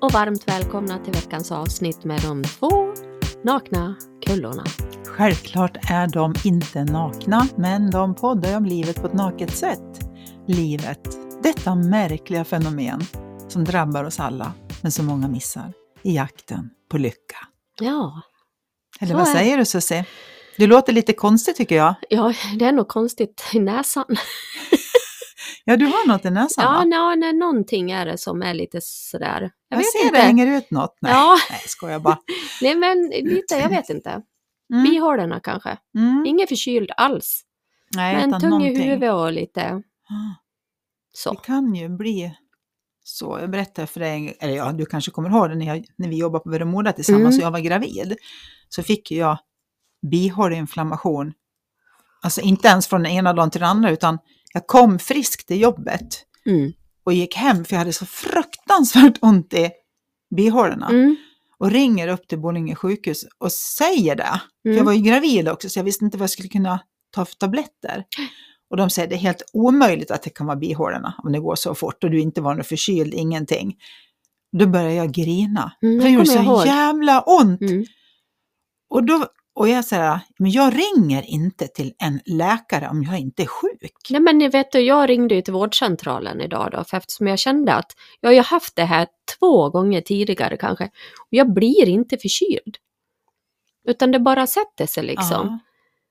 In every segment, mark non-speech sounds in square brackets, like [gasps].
och varmt välkomna till veckans avsnitt med de två nakna kullorna. Självklart är de inte nakna, men de poddar om livet på ett naket sätt. Livet, detta märkliga fenomen som drabbar oss alla, men som många missar i jakten på lycka. Ja, Eller vad säger du Susie? Du låter lite konstig tycker jag. ja, det är nog konstigt i näsan. Ja, du har något i näsan Ja, va? nå, när någonting är det som är lite sådär. Jag, Jag vet ser inte. det hänger ut något. Nej, Ja. nej skojar bara. [laughs] Nej, men lite, jag vet inte. Mm. Bihålorna kanske. Mm. Ingen förkyld alls. Nej, men tung i huvudet och lite Ah. så. Det kan ju bli så. Jag berättade för dig, eller ja, du kanske kommer ihåg det när, jag, när vi jobbade på Veremoda tillsammans Mm. och jag var gravid. Så fick jag bihåleinflammation. Alltså inte ens från den ena dagen till den andra utan jag kom frisk till jobbet Mm. och gick hem för jag hade så fruktansvärt ont i bihålorna. Mm. Och ringer upp till Borlänge sjukhus och säger det. För jag Mm. var ju gravid också så jag visste inte vad jag skulle kunna ta för tabletter. Och de säger det är helt omöjligt att det kan vara bihålorna om det går så fort och du inte var någon förkyld, ingenting. Då började jag grina. Mm, det gjorde så ihåg. jävla ont. Mm. Och, då, och jag säger, men jag ringer inte till en läkare om jag inte är sjuk. Nej men ni vet du, jag ringde ju till vårdcentralen idag då, för eftersom jag kände att jag har ju haft det här två gånger tidigare kanske, och jag blir inte förkyld. Utan det bara sätter sig liksom, Ja.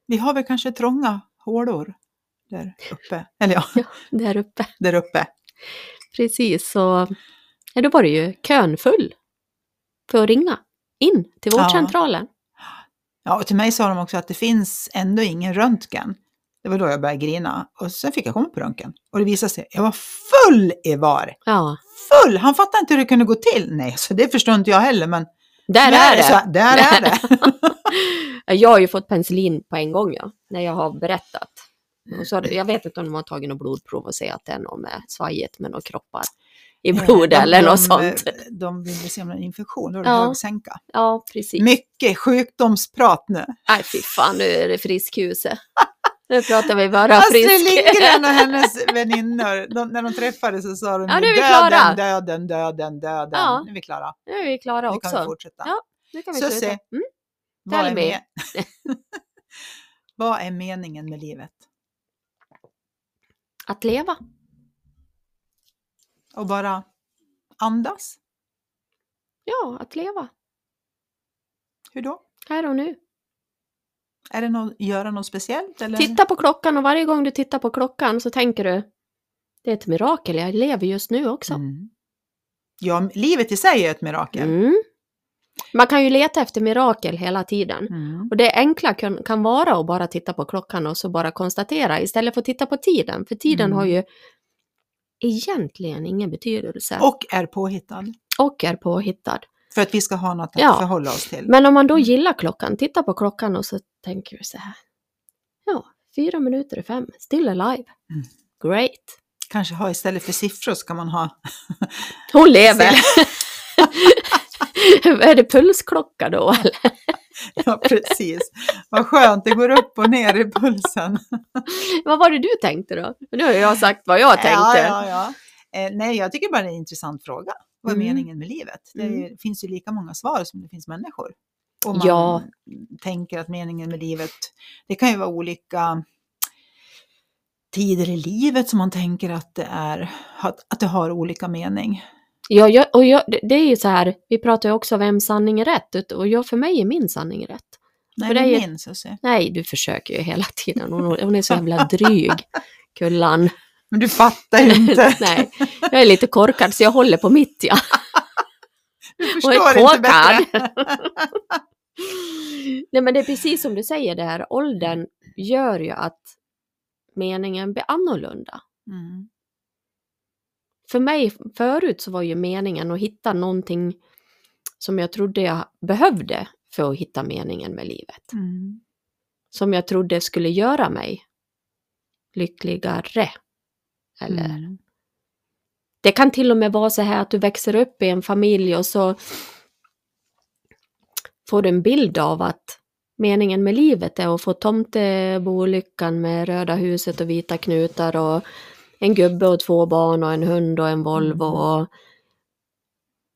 Vi har väl kanske trånga hålor där uppe. Eller ja, [laughs] där uppe. där uppe. Precis, så ja, då var det ju kön full för att ringa in till Ja. vårdcentralen. Ja, och till mig sa de också att det finns ändå ingen röntgen. Det var då jag började grina. Och sen fick jag komma på röntgen. Och det visade sig, jag var full i var. Ja, Full! Han fattade inte hur det kunde gå till. Nej, så det förstår inte jag heller, men där nu är det! Så, där är det. [laughs] Jag har ju fått penicillin på en gång ja, när jag har berättat. Och så, jag vet inte om de har tagit något blodprov och ser att det är något med svajigt med några kroppar i blodet Eh, De- eller de, något sånt. eh, De vill se om det är en infektion, då är det Ja. högsänka. Ja, precis. Mycket sjukdomsprat nu. Nej, fy fan, nu är det friskhuset. Nu pratar vi bara Astrid frisk. Lindgren och hennes väninnor, de, när de träffades så sa de Ja, nu är vi döden, klara." döden, döden, döden. Ja. Nu är vi klara. Nu är vi klara Nu kan vi också. fortsätta. Ja, Nu kan vi Susie, sluta. Mm. Vad är, me. med... [laughs] Vad är meningen med livet? Att leva. Och bara andas? Ja, att leva. Hur då? Här och nu. Är det något, göra något speciellt? Eller? Titta på klockan och varje gång du tittar på klockan så tänker du det är ett mirakel, jag lever just nu också. Mm. Ja, livet i sig är ett mirakel. Mm. Man kan ju leta efter mirakel hela tiden. Mm. Och det enkla kan, kan vara att bara titta på klockan och så bara konstatera istället för att titta på tiden. För tiden Mm. har ju egentligen ingen betydelse Och är påhittad. och är påhittad. För att vi ska ha något att Ja. förhålla oss till. Men om man då gillar klockan, titta på klockan och så tänker du så här. Ja, fyra minuter i fem, still alive. Mm. Great. Kanske ha istället för siffror ska man ha... Hon [laughs] lever! [laughs] [laughs] är det pulsklocka då eller? [laughs] ja, precis. Vad skönt, det går upp och ner i pulsen. [laughs] Vad var det du tänkte då? Nu har jag sagt vad jag tänkte. Ja, ja, ja. Eh, nej, jag tycker bara det är en intressant fråga. Vad är Mm. meningen med livet? Det Mm. finns ju lika många svar som det finns människor. Och man Ja. tänker att meningen med livet, det kan ju vara olika tider i livet som man tänker att det, är, att att det har olika mening. Ja, jag, och jag, det- är ju så här, vi pratar ju också om vem sanning är rätt, och jag, för mig är min sanning rätt. Nej, För det är min Susie. Nej, du försöker ju hela tiden, hon, hon är så jävla dryg, [laughs] Kullan. Men du fattar ju inte. [laughs] Nej, jag är lite korkad så jag håller på mitt ja. Du Och förstår är inte bättre. [laughs] Nej men det är precis som du säger det här, åldern gör ju att meningen blir annorlunda. Mm. För mig förut så var ju meningen att hitta någonting som jag trodde jag behövde för att hitta meningen med livet. Mm. Som jag trodde skulle göra mig lyckligare. Eller Mm. Det kan till och med vara så här att du växer upp i en familj och så får du en bild av att meningen med livet är att få tomtebolyckan med röda huset och vita knutar och en gubbe och två barn och en hund och en Volvo. Mm. Och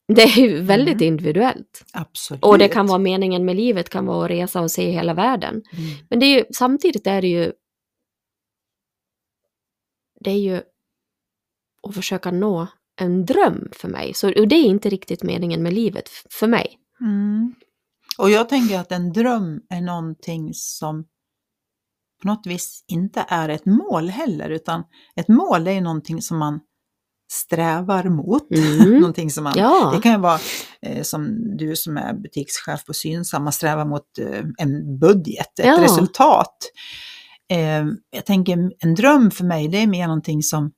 Det är ju väldigt Mm. individuellt. Absolut. Och det kan vara meningen med livet, kan vara att resa och se hela världen. Mm. Men det är ju, samtidigt är det ju det är ju att försöka nå en dröm för mig. Så och det är inte riktigt meningen med livet för mig. Mm. Och jag tänker att en dröm är någonting som på något vis inte är ett mål heller, utan ett mål är ju någonting som man strävar mot. Mm. [laughs] någonting som man, Ja, Det kan ju vara eh, som du som är butikschef på Synsam, man strävar mot eh, en budget, ett Ja. resultat. Eh, jag tänker en dröm för mig, det är mer någonting som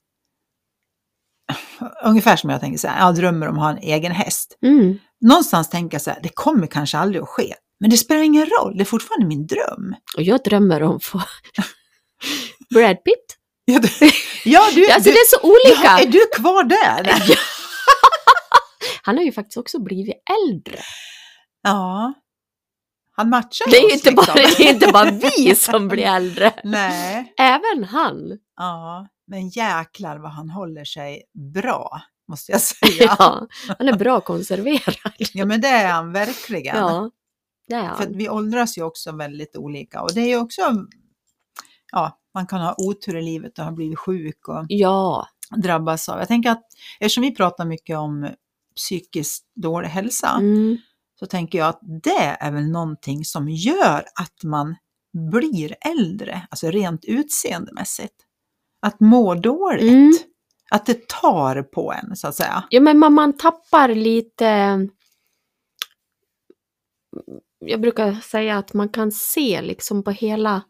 [sighs] Ungefär som jag tänker så här, jag drömmer om att ha en egen häst. mm. Någonstans tänker jag så här, det kommer kanske aldrig att ske. Men det spelar ingen roll, det är fortfarande min dröm. och jag drömmer om få [laughs] Brad Pitt. Ja, du, ja, du, [laughs] Alltså du, det är så olika. ja, är du kvar där? [laughs] Han har ju faktiskt också blivit äldre. Ja. Han matchar Det är oss, inte bara, liksom. det är inte bara vi som blir äldre. Nej. Även han. Ja, men jäklar vad han håller sig bra, måste jag säga. Ja, han är bra konserverad. Ja, men det är han verkligen. Ja, är För vi åldras ju också väldigt olika och det är ju också, ja, man kan ha otur i livet och ha blivit sjuk och Ja, drabbas av. Jag tänker att eftersom vi pratar mycket om psykiskt dålig hälsa mm. så tänker jag att det är väl någonting som gör att man blir äldre, alltså rent utseendemässigt. Att må dåligt. Mm. Att det tar på en så att säga. ja men man, man tappar lite... Jag brukar säga att man kan se liksom på hela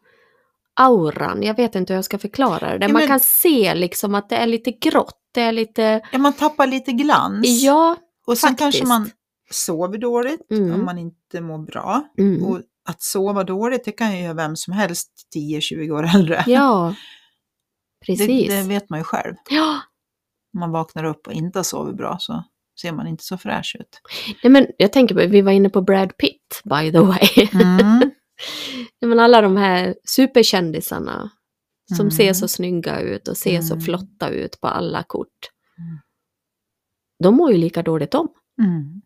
auran. Jag vet inte hur jag ska förklara det. Ja, man men- kan se liksom att det är lite grått. Det är lite... Ja, man tappar lite glans. Ja, och sen faktiskt. kanske man sover dåligt Mm. om man inte mår bra. mm. Och att sova dåligt, det kan ju göra vem som helst 10-20 år äldre. ja. [laughs] det, Precis. det vet man ju själv. Ja, Om man vaknar upp och inte har sovit bra så ser man inte så fräsch ut. Nej, men jag tänker på, vi var inne på Brad Pitt, by the way. Mm. [laughs] Nej, men alla de här superkändisarna som Mm. ser så snygga ut och ser så Mm. flotta ut på alla kort. Mm. De mår ju lika dåligt om. Mm.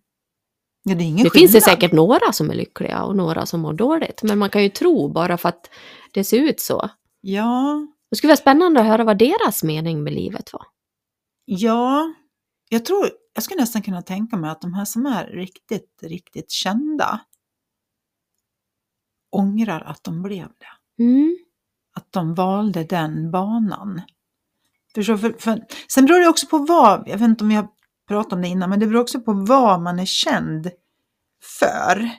Ja, det Det finns det säkert några som är lyckliga och några som mår dåligt. Men man kan ju tro bara för att det ser ut så. Ja, Det skulle vara spännande att höra vad deras mening med livet var. ja, jag tror, jag skulle nästan kunna tänka mig att de här som är riktigt, riktigt kända ångrar att de blev det. Mm. Att de valde den banan. Förstår, för, för, sen beror det också på vad, jag vet inte om har pratat om det innan, men det beror också på vad man är känd för.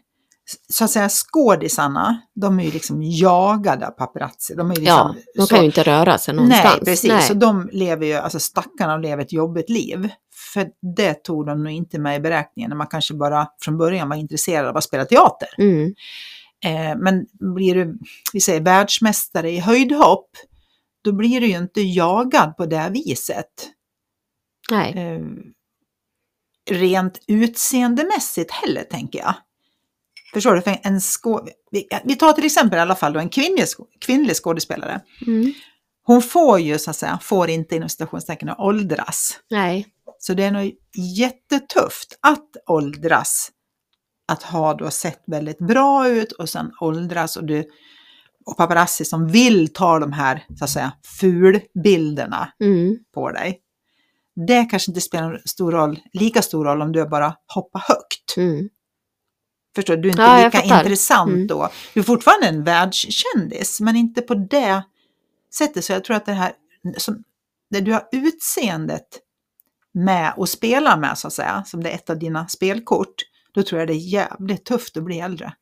Så att säga skådisarna, de är ju liksom jagade av paparazzi. De är ju Ja, liksom, de så- kan ju inte röra sig någonstans. Nej, precis. Nej. Så de lever ju, alltså stackarna lever ett jobbigt liv. För det tog de nog inte med i beräkningen när man kanske bara från början var intresserad av att spela teater. Mm. Eh, men blir du, vi säger världsmästare i höjdhopp, då blir du ju inte jagad på det viset. Nej. Eh, rent utseendemässigt heller, tänker jag. Förstår du? För en skå... vi, vi tar till exempel i alla fall då en kvinnlig, kvinnlig skådespelare. Mm. Hon får ju så att säga, får inte inom citationstecken åldras. Nej. Så det är nog jättetufft att åldras. Att ha då sett väldigt bra ut och sen åldras och du och paparazzi som vill ta de här så att säga fulbilderna Mm. på dig. Det kanske inte spelar stor roll, lika stor roll om du bara hoppar högt. Mm. Förstår du? Du är inte Ja, lika intressant Mm. då. Du är fortfarande en världskändis, men inte på det sättet. Så jag tror att det här, som, det du har utseendet med och spela med så att säga, som det är ett av dina spelkort, då tror jag det är jävligt tufft att bli äldre.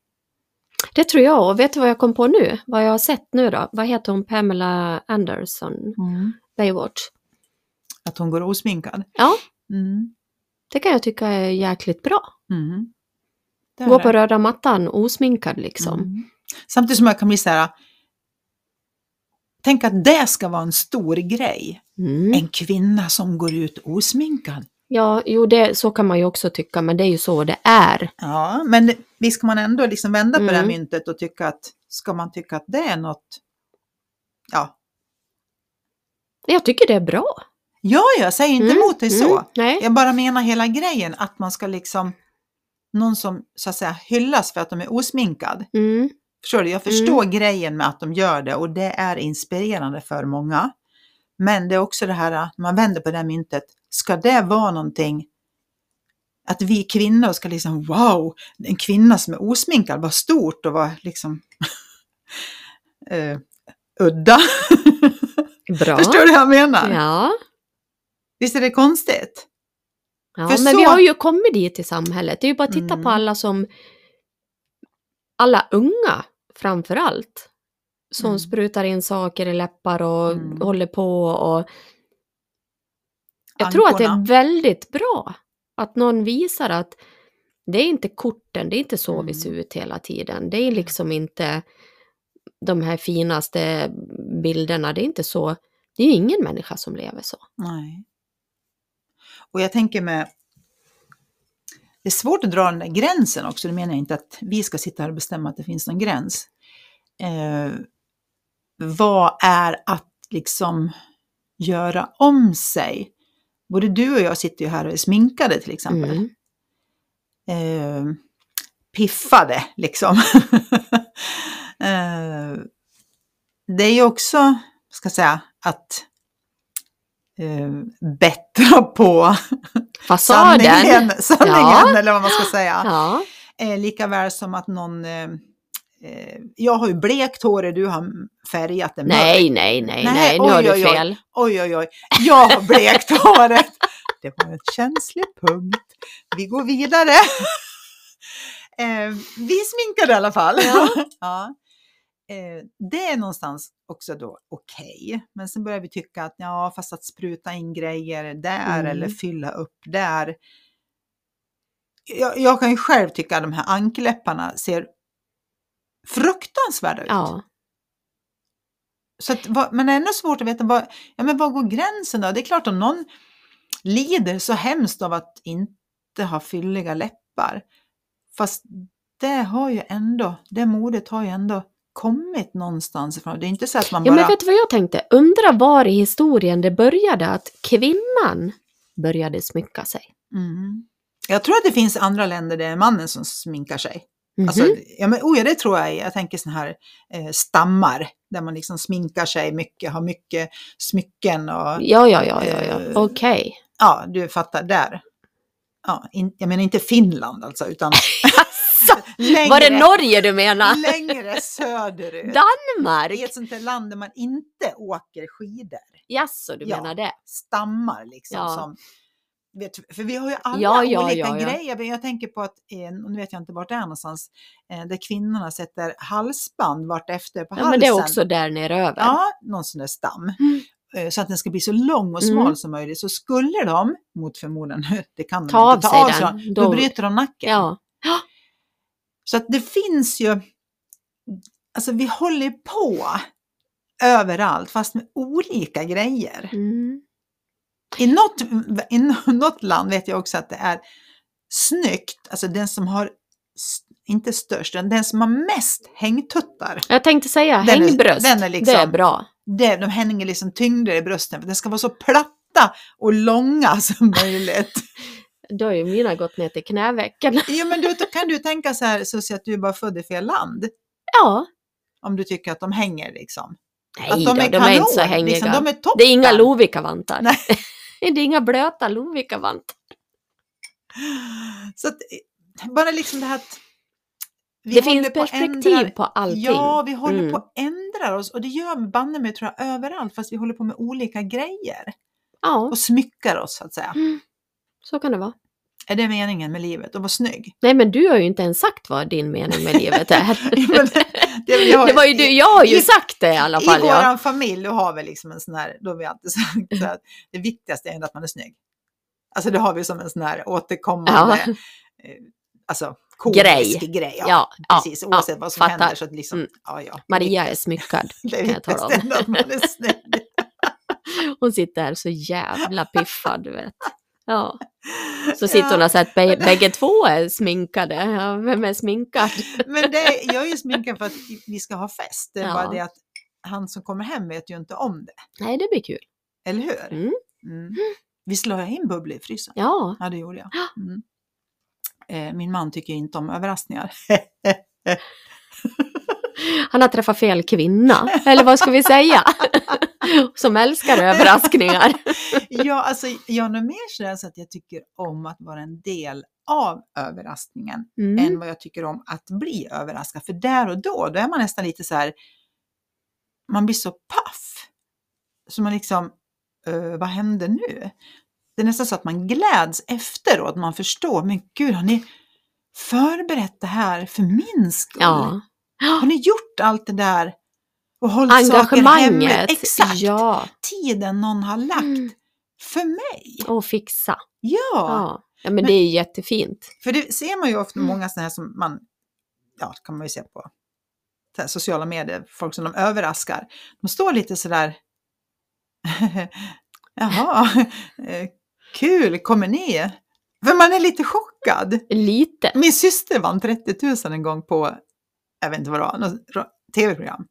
Det tror jag. Och vet du vad jag kom på nu? Vad jag har sett nu då? Vad heter hon? Pamela Anderson? Baywatch. Att hon går osminkad. Ja, Mm. det kan jag tycka är jäkligt bra. Mm. Gå på röda mattan osminkad liksom. Mm. Samtidigt som jag kan bli så här, tänk att det ska vara en stor grej. Mm. En kvinna som går ut osminkad. Ja, jo, det, så kan man ju också tycka, men det är ju så det är. Ja, men visst ska man ändå liksom vända på det här Mm. myntet och tycka att, ska man tycka att det är något, ja, Jag tycker det är bra. Ja, jag säger inte Mm, emot dig så. Mm. Jag bara menar hela grejen att man ska liksom, någon som så att säga hyllas för att de är osminkad. Mm. Förstår du? Jag förstår grejen med att de gör det och det är inspirerande för många. Men det är också det här, när man vänder på det här myntet, ska det vara någonting att vi kvinnor ska liksom, wow, en kvinna som är osminkad, vad stort och vad liksom [laughs] eh, udda. Bra. [laughs] Förstår du vad jag menar? Ja. Visst är det konstigt? Ja För men så- vi har ju kommit dit i samhället. Det är ju bara att titta Mm. på alla som... Alla unga framför allt. Som Mm. sprutar in saker i läppar och Mm. håller på och... Jag tror att det är Ankorna. väldigt bra att någon visar att det är inte korten, det är inte så vi Mm. ser ut hela tiden. Det är liksom inte de här finaste bilderna, det är inte så. Det är ju ingen människa som lever så. Nej. Och jag tänker med, det är svårt att dra den där gränsen också, det menar jag inte att vi ska sitta här och bestämma att det finns någon gräns. Eh, vad är att liksom göra om sig? Både du och jag sitter ju här och är sminkade till exempel. Mm. eh, piffade liksom. [laughs] eh, det är ju också, ska säga, att eh, bättra [laughs] på Fasaden. sanningen, sanningen Ja. eller vad man ska säga. Ja. Eh, lika väl som att någon, eh, eh, jag har ju blekt hår, du har färgat det. Nej, nej, nej, Nej, nu oj, har du fel. Oj, oj, oj. Jag har blekt håret. [laughs] Det var en känslig punkt. Vi går vidare. [laughs] Eh, vi sminkade i alla fall. Ja. Ja. Eh, det är någonstans också då okej. Men sen börjar vi tycka att ja, fast att spruta in grejer där Mm. eller fylla upp där. Jag, jag kan ju själv tycka att de här ankläpparna ser fruktansvärda ut. Ja. Så att, vad, men det är ändå svårt att veta, vad, ja, men var går gränsen då? Det är klart om någon lider så hemskt av att inte ha fylliga läppar. Fast det har ju ändå, det modet har ju ändå kommit någonstans ifrån. Det är inte så att man ja, bara... men vet du vad jag tänkte? Undra var i historien det började att kvinnan började smycka sig. mm. Jag tror att det finns andra länder där det är mannen som sminkar sig. Mhm. Alltså, ja, men, oh ja, det tror jag. Jag tänker sådana här eh, stammar där man liksom sminkar sig mycket, har mycket smycken och ja, ja, ja, ja, ja. eh, okej. Ja, du fattar, där. Ja, in, jag menar inte Finland alltså, utan [laughs] längre, var det Norge du menar? längre söderut. I Danmark? ett sånt där land där man inte åker skidor. Jaså, du Ja. menar det? Stammar liksom. Ja. Som, vet, för vi har ju alla Ja, ja, olika ja, grejer. Jag tänker på att, eh, nu vet jag inte vart det är någonstans, eh, där kvinnorna sätter halsband vart efter på halsen. men det är också där nere över. Ja, någon sån där stam. Mm. Eh, Så att den ska bli så lång och smal Mm. som möjligt. Så skulle de, mot förmodan, [laughs] det kan de Ta inte ta av den, sig, då, då- bryter de nacken. Ja. Så att det finns ju, alltså vi håller på överallt fast med olika grejer. Mm. I något, I något land vet jag också att det är snyggt, alltså den som har, inte störst, den som har mest hängtuttar. Jag tänkte säga Den är- hängbröst. den är liksom- Det är bra. Det, de hänger liksom tyngre i brösten, för den ska vara så platta och långa som möjligt. [laughs] Då har ju mina gått ner till knävecken. Jo men du, kan du tänka så här, så att du är bara född i fel land. Ja. Om du tycker att de hänger liksom. Nej att då, de är, inte så hängiga. Liksom, de är toppen. det är inga Lovikka-vantar. [laughs] Det är inga blöta Lovikka-vantar. Så att, bara liksom det här att vi Det finns på perspektiv ändra- på allting. Ja, vi håller Mm. på att ändra oss och det gör banne mig tror jag överallt fast vi håller på med olika grejer Ja, och smyckar oss så att säga. Mm. Så kan det vara. Är det meningen med livet? Att vara snygg? Nej, men du har ju inte ens sagt vad din mening med livet är. [laughs] Ja, det, det, har- det var ju du, jag har ju i- sagt det i alla fall. I Ja. våran familj då har vi liksom en sån här, då har vi alltid [laughs] sagt att det viktigaste är ändå att man är snygg. Alltså det har vi som en sån här återkommande, Ja. eh, alltså komisk Grej. grej. Ja, Ja, precis, oavsett vad som fattar. händer. Så att liksom, Mm. ja, ja. Maria är smyckad. [laughs] Det kan jag tala om. att man är snygg. Hon sitter här så jävla piffad, du vet. Ja. Så [laughs] sitter hon och säger att bä- bägge två är sminkade. Ja, vem är sminkad? [laughs] Men det, jag är ju sminkad för att vi ska ha fest. Det är Ja. bara det att han som kommer hem vet ju inte om det. Nej, det blir kul. Eller hur? Mm. Mm. Visst la jag in bubbla i frysen? Ja, Ja, det gjorde jag. Mm. Eh, min man tycker inte om överraskningar. [laughs] han har träffat fel kvinna. Eller vad ska vi säga? [laughs] Som älskar överraskningar. [laughs] ja, alltså jag är nog mer sådär så att jag tycker om att vara en del av överraskningen Mm. än vad jag tycker om att bli överraskad. För där och då, då är man nästan lite så här, man blir så paff. Så man liksom, "Eh, vad hände nu? Det är nästan så att man gläds efteråt, man förstår, men gud, har ni förberett det här för min skull? Ja. Har ni gjort allt det där? Och hållit saker? Engagemanget. Exakt! Ja. Tiden någon har lagt Mm. för mig. Och fixa. Ja, Ja. ja, men Men- det är jättefint. för det ser man ju ofta Mm. många sådana här som man, ja, kan man ju se på sociala medier, folk som de överraskar. De står lite sådär, [laughs] jaha, eh, kul, kommer ni? För man är lite chockad. Lite. Min syster vann 30 000 en gång på, jag vet inte vad det var, något tv-program.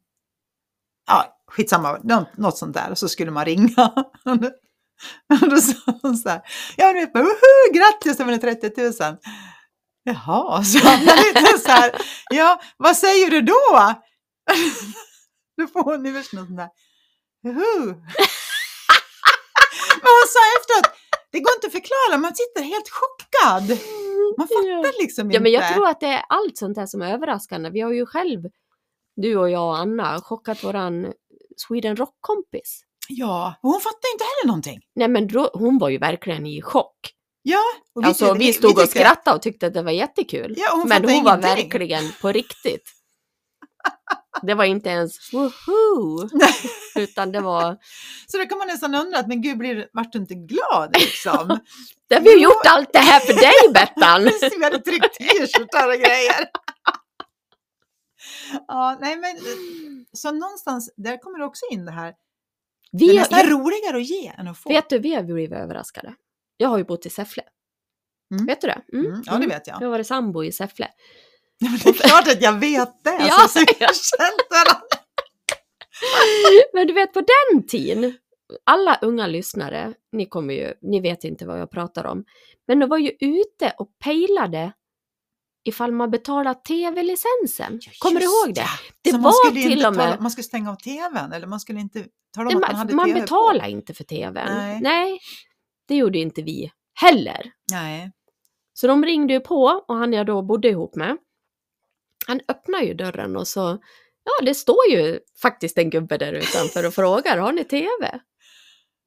Ja, skitsamma, något sånt där. Och så skulle man ringa. [laughs] Och då sa hon så här, ja men vet, bara, woho, grattis, jag vunnit 30 000. Jaha, så han lite så här, ja, vad säger du då? [laughs] Då får hon ju värsta något sånt där, joho. [laughs] Men hon sa efteråt, det går inte att förklara, man sitter helt chockad. Man fattar liksom inte. Ja, men jag tror att det är allt sånt här som är överraskande. Vi har ju själv, du och jag och Anna, chockat våran Sweden Rock-kompis. Ja, och hon fattar inte heller någonting. Nej men då, hon var ju verkligen i chock. Ja, och alltså tyckte- vi stod och tyckte- skrattade och tyckte att det var jättekul. Ja, hon men hon var ingenting. verkligen på riktigt. Det var inte ens woho, [laughs] utan det var, Så då kan man nästan undra, att, men gud, blir, vart du inte glad liksom? [laughs] det har vi Jo. gjort allt det här för dig Bettan! [laughs] vi hade tryckt t-shirtar och grejer. Ja, nej men så någonstans, där kommer det också in det här. Det är Vi, nästan har- roligare att ge än att få. vet du, vi har blivit överraskade. Jag har ju bott i Säffle. Mm. Vet du det? Mm, ja, det vet jag. Jag har varit sambo i Säffle. Ja, men det är klart att jag vet det. Ja, Alltså, så ja. jag. Men du vet på den tiden, alla unga lyssnare, ni kommer ju, ni vet inte vad jag pratar om, men de var ju ute och pejlade ifall man betalar tv-licensen. Kommer du ihåg det? ja. Det Så var till och med- Tala, man skulle stänga av tvn eller man skulle inte tala om Nej, att man hade man tv betalar på. inte för tvn. Nej. Nej, det gjorde inte vi heller. Nej. Så de ringde ju på och han jag då bodde ihop med, han öppnar ju dörren och så, ja det står ju faktiskt en gubbe där utanför och frågar, har ni tv?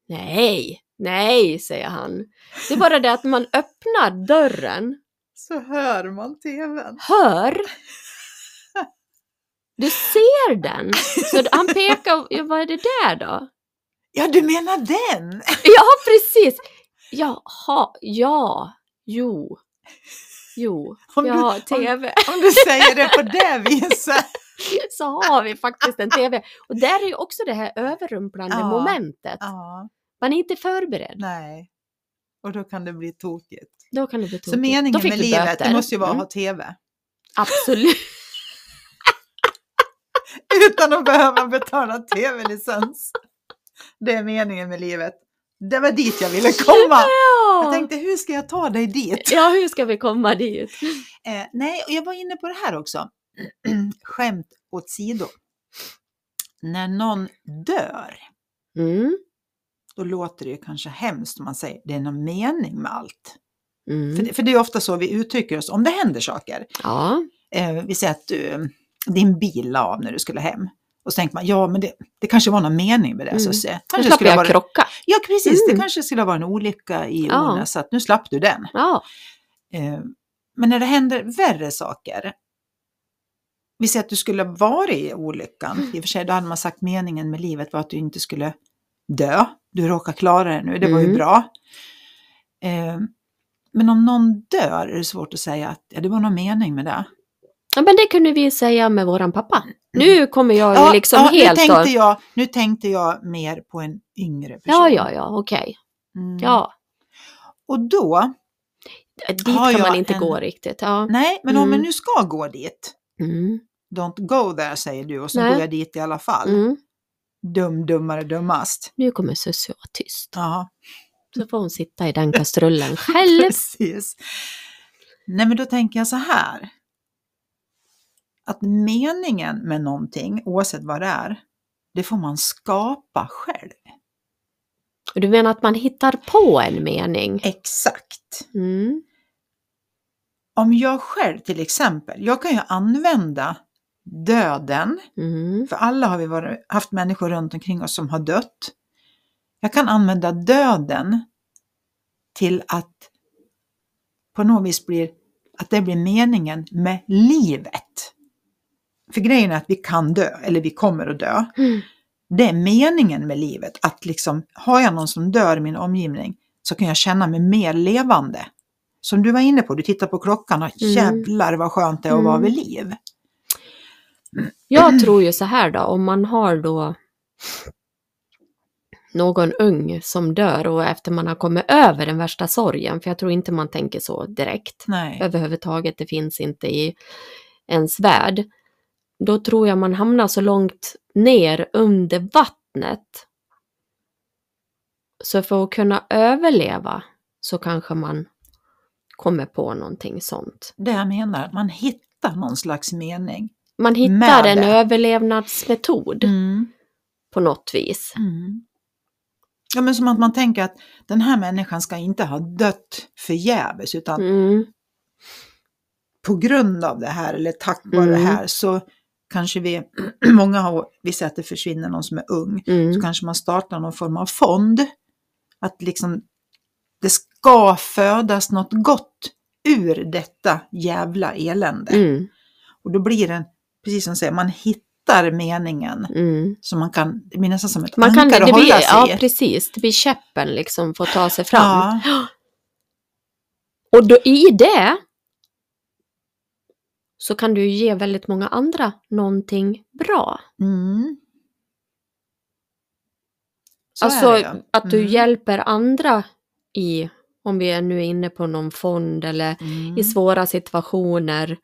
Nej, nej, säger han. Det är bara det att man öppnar dörren, Så hör man tvn. hör, du ser den. Så han pekar, vad är det där då? Ja, du menar den? Ja, precis! Jaha, ja, jo, jo, Om jag du- har om- tv. Om du säger det på det [laughs] viset. så har vi faktiskt en TV. Och där är ju också det här överrumplande Ja. momentet. Ja, Man är inte förberedd. nej. Och då kan det bli tokigt. Då kan det bli Så tokigt. Då meningen med livet, böter. det måste ju vara att Mm, ha tv. Absolut. [laughs] Utan att behöva betala tv-licens. Det är meningen med livet. Det var dit jag ville komma. Jag Ja. tänkte, hur ska jag ta dig dit? ja, hur ska vi komma dit? [laughs] Eh, nej, och jag var inne på det här också. [clears throat] Skämt åt sido. När någon dör, Mm. då låter det ju kanske hemskt om man säger det är någon mening med allt. Mm. För, det- för det är ofta så vi uttrycker oss om det händer saker. Ja. Eh, vi säger att du, din bil la av när du skulle hem. Och så tänker man, ja men det, det kanske var någon mening med det. Mm. Så, så, Nu kanske slapp skulle jag vara, krocka. Ja precis, Mm. det kanske skulle vara en olycka i Ja. Ornäs, så att nu slapp du den. Ja. Eh, Men när det händer värre saker, vi säger att du skulle ha varit i olyckan, Mm. i och för sig då hade man sagt meningen med livet var att du inte skulle dö, du råkar klara det nu, det var ju Mm. bra. Eh, Men om någon dör är det svårt att säga att ja, det var någon mening med det. Ja, men det kunde vi säga med våran pappa. Nu kommer jag Ja, liksom ja, helt nu, tänkte jag, nu tänkte jag mer på en yngre person. Ja, ja, ja, okej. Mm. Ja, Och då, dit kan man inte en- gå riktigt. Ja. nej, men om Mm. jag nu ska gå dit, Mm. don't go there säger du och så Nej. går jag dit i alla fall. Mm. dum, dummare, dummast. Nu kommer Sussie vara tyst. Ja, Så får hon sitta i den kastrullen själv. [laughs] precis. Nej, men då tänker jag så här. Att meningen med någonting, oavsett vad det är, det får man skapa själv. Och Du menar att man hittar på en mening? Exakt. Mm. Om jag själv till exempel, jag kan ju använda döden, Mm. för alla har vi varit, haft människor runt omkring oss som har dött. Jag kan använda döden till att på något vis blir, att det blir meningen med livet. För grejen är att vi kan dö, eller vi kommer att dö. Mm. Det är meningen med livet, att liksom, har jag någon som dör i min omgivning så kan jag känna mig mer levande. Som du var inne på, du tittar på klockan och Mm. jävlar vad skönt det är att vara Mm. vid liv. Jag tror ju så här då, om man har då någon ung som dör och efter man har kommit över den värsta sorgen, för jag tror inte man tänker så direkt Nej. överhuvudtaget, det finns inte i ens värld, då tror jag man hamnar så långt ner under vattnet. Så för att kunna överleva så kanske man kommer på någonting sånt. Det jag menar, man hittar någon slags mening. Man hittar en det. överlevnadsmetod Mm. på något vis. Mm. Ja, men som att man tänker att den här människan ska inte ha dött förgäves utan Mm. på grund av det här eller tack vare det Mm. här så kanske vi, [clears throat] många har, vi säger att det försvinner någon som är ung, Mm. så kanske man startar någon form av fond. Att liksom det ska födas något gott ur detta jävla elände. Mm. Och då blir det, precis som du säger, man hittar meningen Mm. som man kan, det blir nästan som ett Man kan, ankare det att blir, hålla sig ja precis, det blir käppen liksom för att ta sig fram. Ja, [gasps] Och då i det så kan du ge väldigt många andra någonting bra. mm. Så alltså ju. att du Mm. hjälper andra i, om vi är nu är inne på någon fond eller Mm. i svåra situationer,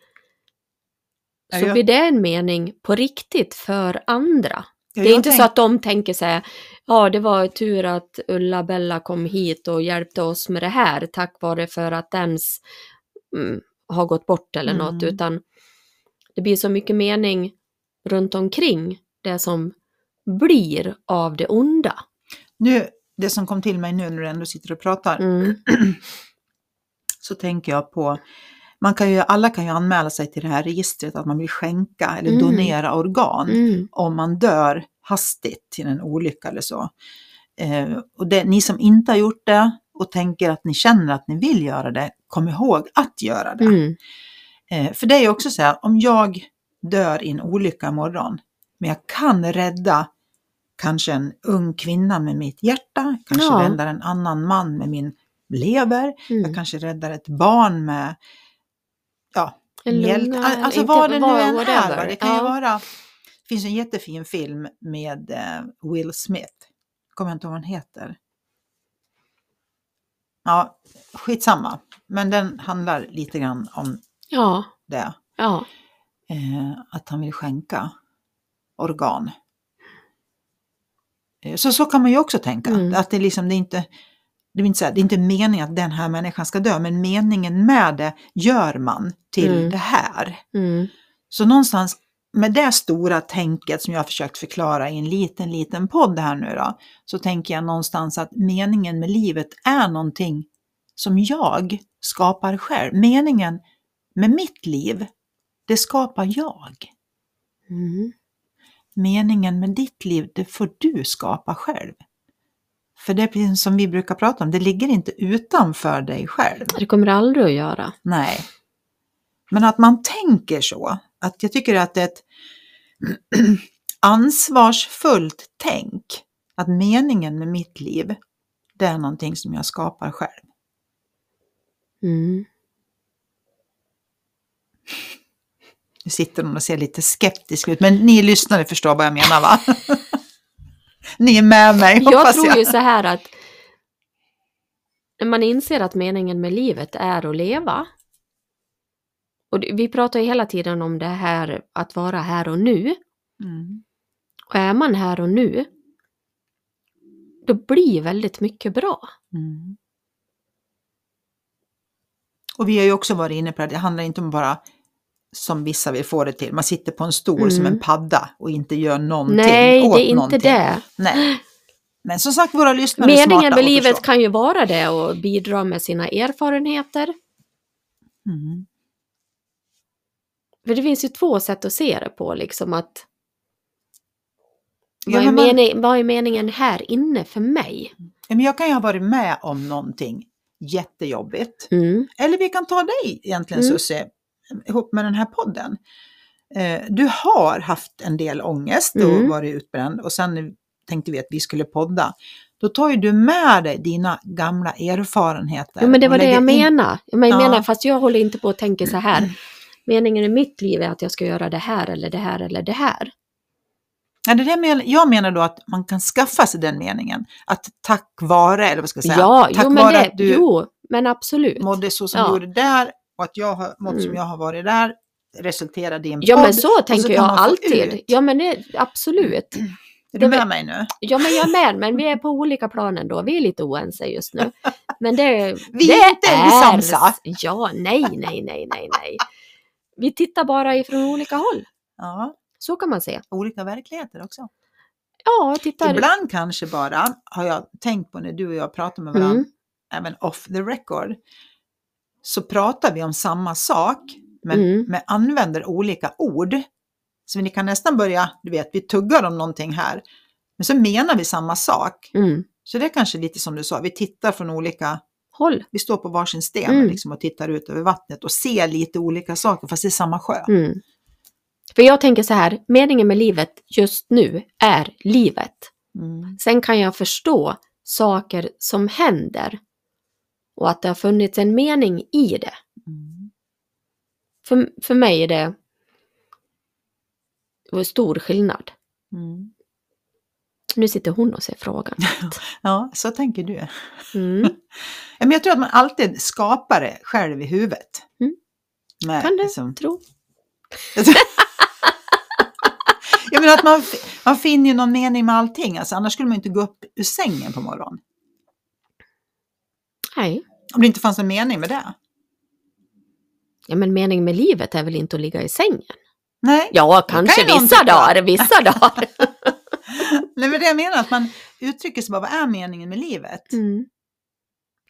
så jag- blir det en mening på riktigt för andra. Ja, Det är inte tänk- så att de tänker sig, ja det var tur att Ulla-Bella kom hit och hjälpte oss med det här tack vare för att dens mm, har gått bort eller Mm. något, utan det blir så mycket mening runt omkring det som blir av det onda. Nu, det som kom till mig nu när du ändå sitter och pratar, Mm. [clears throat] så tänker jag på, man kan ju, alla kan ju anmäla sig till det här registret att man vill skänka eller Mm. donera organ Mm. om man dör hastigt till en olycka eller så. Eh, och det, ni som inte har gjort det och tänker att ni känner att ni vill göra det, kom ihåg att göra det. Mm. Eh, för det är ju också så här, om jag dör i en olycka imorgon, men jag kan rädda kanske en ung kvinna med mitt hjärta, kanske Ja. räddar en annan man med min lever, jag Mm. kanske räddar ett barn med, ja, lunga, alltså vad det nu än är. Det kan ju Ja. vara, det finns en jättefin film med eh, Will Smith, kommer jag inte ihåg vad den heter. Ja, skitsamma, men den handlar lite grann om Ja, det ja. eh, att han vill skänka organ. Eh, Så, så kan man ju också tänka, Mm. att det, liksom, det, är inte, det, är inte så här, det är inte meningen att den här människan ska dö, men meningen med det gör man till Mm. det här. Mm. Så någonstans med det stora tänket som jag har försökt förklara i en liten, liten podd här nu då, så tänker jag någonstans att meningen med livet är någonting som jag skapar själv. Meningen med mitt liv, det skapar jag. Mm. Meningen med ditt liv, det får du skapa själv. För det är precis som vi brukar prata om, det ligger inte utanför dig själv. Det kommer det aldrig att göra. Nej. Men att man tänker så, att jag tycker att ett [clears throat] ansvarsfullt tänk, att meningen med mitt liv, det är någonting som jag skapar själv. Mm. [laughs] Nu sitter hon och ser lite skeptisk ut, men ni lyssnare förstår vad jag menar va? [laughs] ni är med mig Jag hoppas tror jag. ju så här att när man inser att meningen med livet är att leva. Och vi pratar ju hela tiden om det här att vara här och nu. Mm. Och är man här och nu, då blir väldigt mycket bra. Mm. Och vi har ju också varit inne på det, det handlar inte om bara som vissa vill få det till, man sitter på en stol Mm. som en padda och inte gör någonting Nej, åt det är inte någonting. det. Nej. Men som sagt, våra lyssnare är Meningen smarta med livet kan ju vara det och bidra med sina erfarenheter. Mm. För det finns ju två sätt att se det på, liksom att Ja, vad, är men man- mening, vad är meningen här inne för mig? Ja, Men jag kan ju ha varit med om någonting jättejobbigt. Mm. Eller vi kan ta dig egentligen Mm. Susie, ihop med den här podden. Eh, du har haft en del ångest och Mm. varit utbränd och sen tänkte vi att vi skulle podda. Då tar ju du med dig dina gamla erfarenheter. Jo, men det var det jag in- menar. Men jag Ja. menar, fast jag håller inte på att tänka så här. [clears throat] Meningen i mitt liv är att jag ska göra det här eller det här eller det här. Ja, det är men- jag menar då att man kan skaffa sig den meningen. Att tack vare, eller vad ska jag säga, Ja, tack jo men, vare det, att du jo, men absolut. mådde så som Ja. du gjorde där och att jag har mått som Mm. jag har varit där resulterade i en Ja podd. men så tänker kan jag alltid. ut. Ja men det, absolut. Är det du med mig nu? Ja men jag är med, men vi är på olika plan ändå. Vi är lite oense just nu. Men det, [laughs] Vi det är inte osamsa. Ja, nej, nej, nej, nej, nej. Vi tittar bara ifrån olika håll. Ja, Så kan man se. olika verkligheter också. Ja, tittar. Ibland kanske bara, har jag tänkt på när du och jag pratar med varandra, Mm. även off the record, så pratar vi om samma sak, men, Mm. men använder olika ord. Så ni kan nästan börja, du vet, vi tuggar om någonting här, men så menar vi samma sak. Mm. Så det är kanske lite som du sa, vi tittar från olika, Håll. vi står på varsin sten Mm. liksom, och tittar ut över vattnet och ser lite olika saker, fast det är samma sjö. Mm. För jag tänker så här, meningen med livet just nu är livet. Mm. Sen kan jag förstå saker som händer och att det har funnits en mening i det. Mm. För, för mig är det stor skillnad. Mm. Nu sitter hon och ser frågan. [laughs] Ja, så tänker du. Mm. [laughs] Men jag tror att man alltid skapar det själv i huvudet. Mm. Med, Kan det liksom- tro. [laughs] jag menar att man, man finner ju någon mening med allting, alltså, annars skulle man ju inte gå upp ur sängen på morgonen. Nej. Om det inte fanns en mening med det. Ja, men meningen med livet är väl inte att ligga i sängen? Nej, Ja, kanske kan vissa dagar, vissa dagar. Nej men det jag menar, att man uttrycker sig bara, vad är meningen med livet? Mm.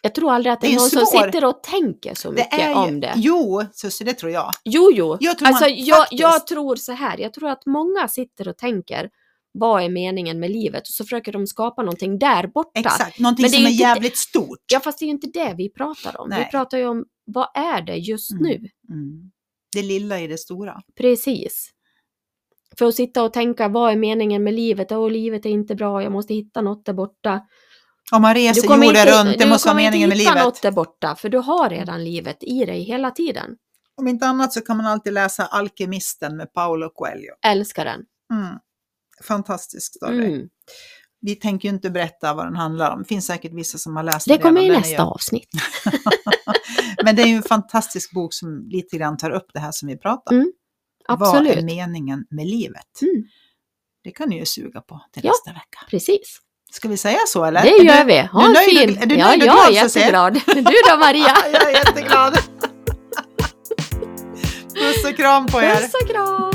Jag tror aldrig att det Det är någon som svår- sitter och tänker så mycket Det ju, om det. Jo, Susie, det tror jag. Jo, jo. Jag tror alltså, man jag, faktiskt- jag tror så här, jag tror att många sitter och tänker vad är meningen med livet? Och så försöker de skapa någonting där borta. Exakt, någonting Men det är som är jävligt stort. Ja, fast det är ju inte det vi pratar om. Vi Nej. pratar ju om vad är det just Mm. nu? Mm. Det lilla i det stora. Precis. För att sitta och tänka vad är meningen med livet? Åh, livet är inte bra, jag måste hitta något där borta. Om man reser jorden runt, det du måste vara kommer inte meningen med hitta livet. något där borta, för du har redan livet i dig hela tiden. Om inte annat så kan man alltid läsa Alkemisten med Paolo Coelho. Älskar den. Mm. Fantastisk story. Mm. Vi tänker ju inte berätta vad den handlar om. Det finns säkert vissa som har läst Det den kommer i nästa avsnitt. [laughs] Men det är ju en fantastisk bok som lite grann tar upp det här som vi pratar om. Mm, Är Vad är meningen? med livet? Mm. Det kan ni ju suga på till Ja. nästa vecka. Ska Ska vi säga så eller? Det Är gör vi. Ha en fin... är du ja, nöjd och jag är glad, Susie? jätteglad. [laughs] Du då Maria? Jag är jätteglad. [laughs] Puss och kram på er. Puss och kram!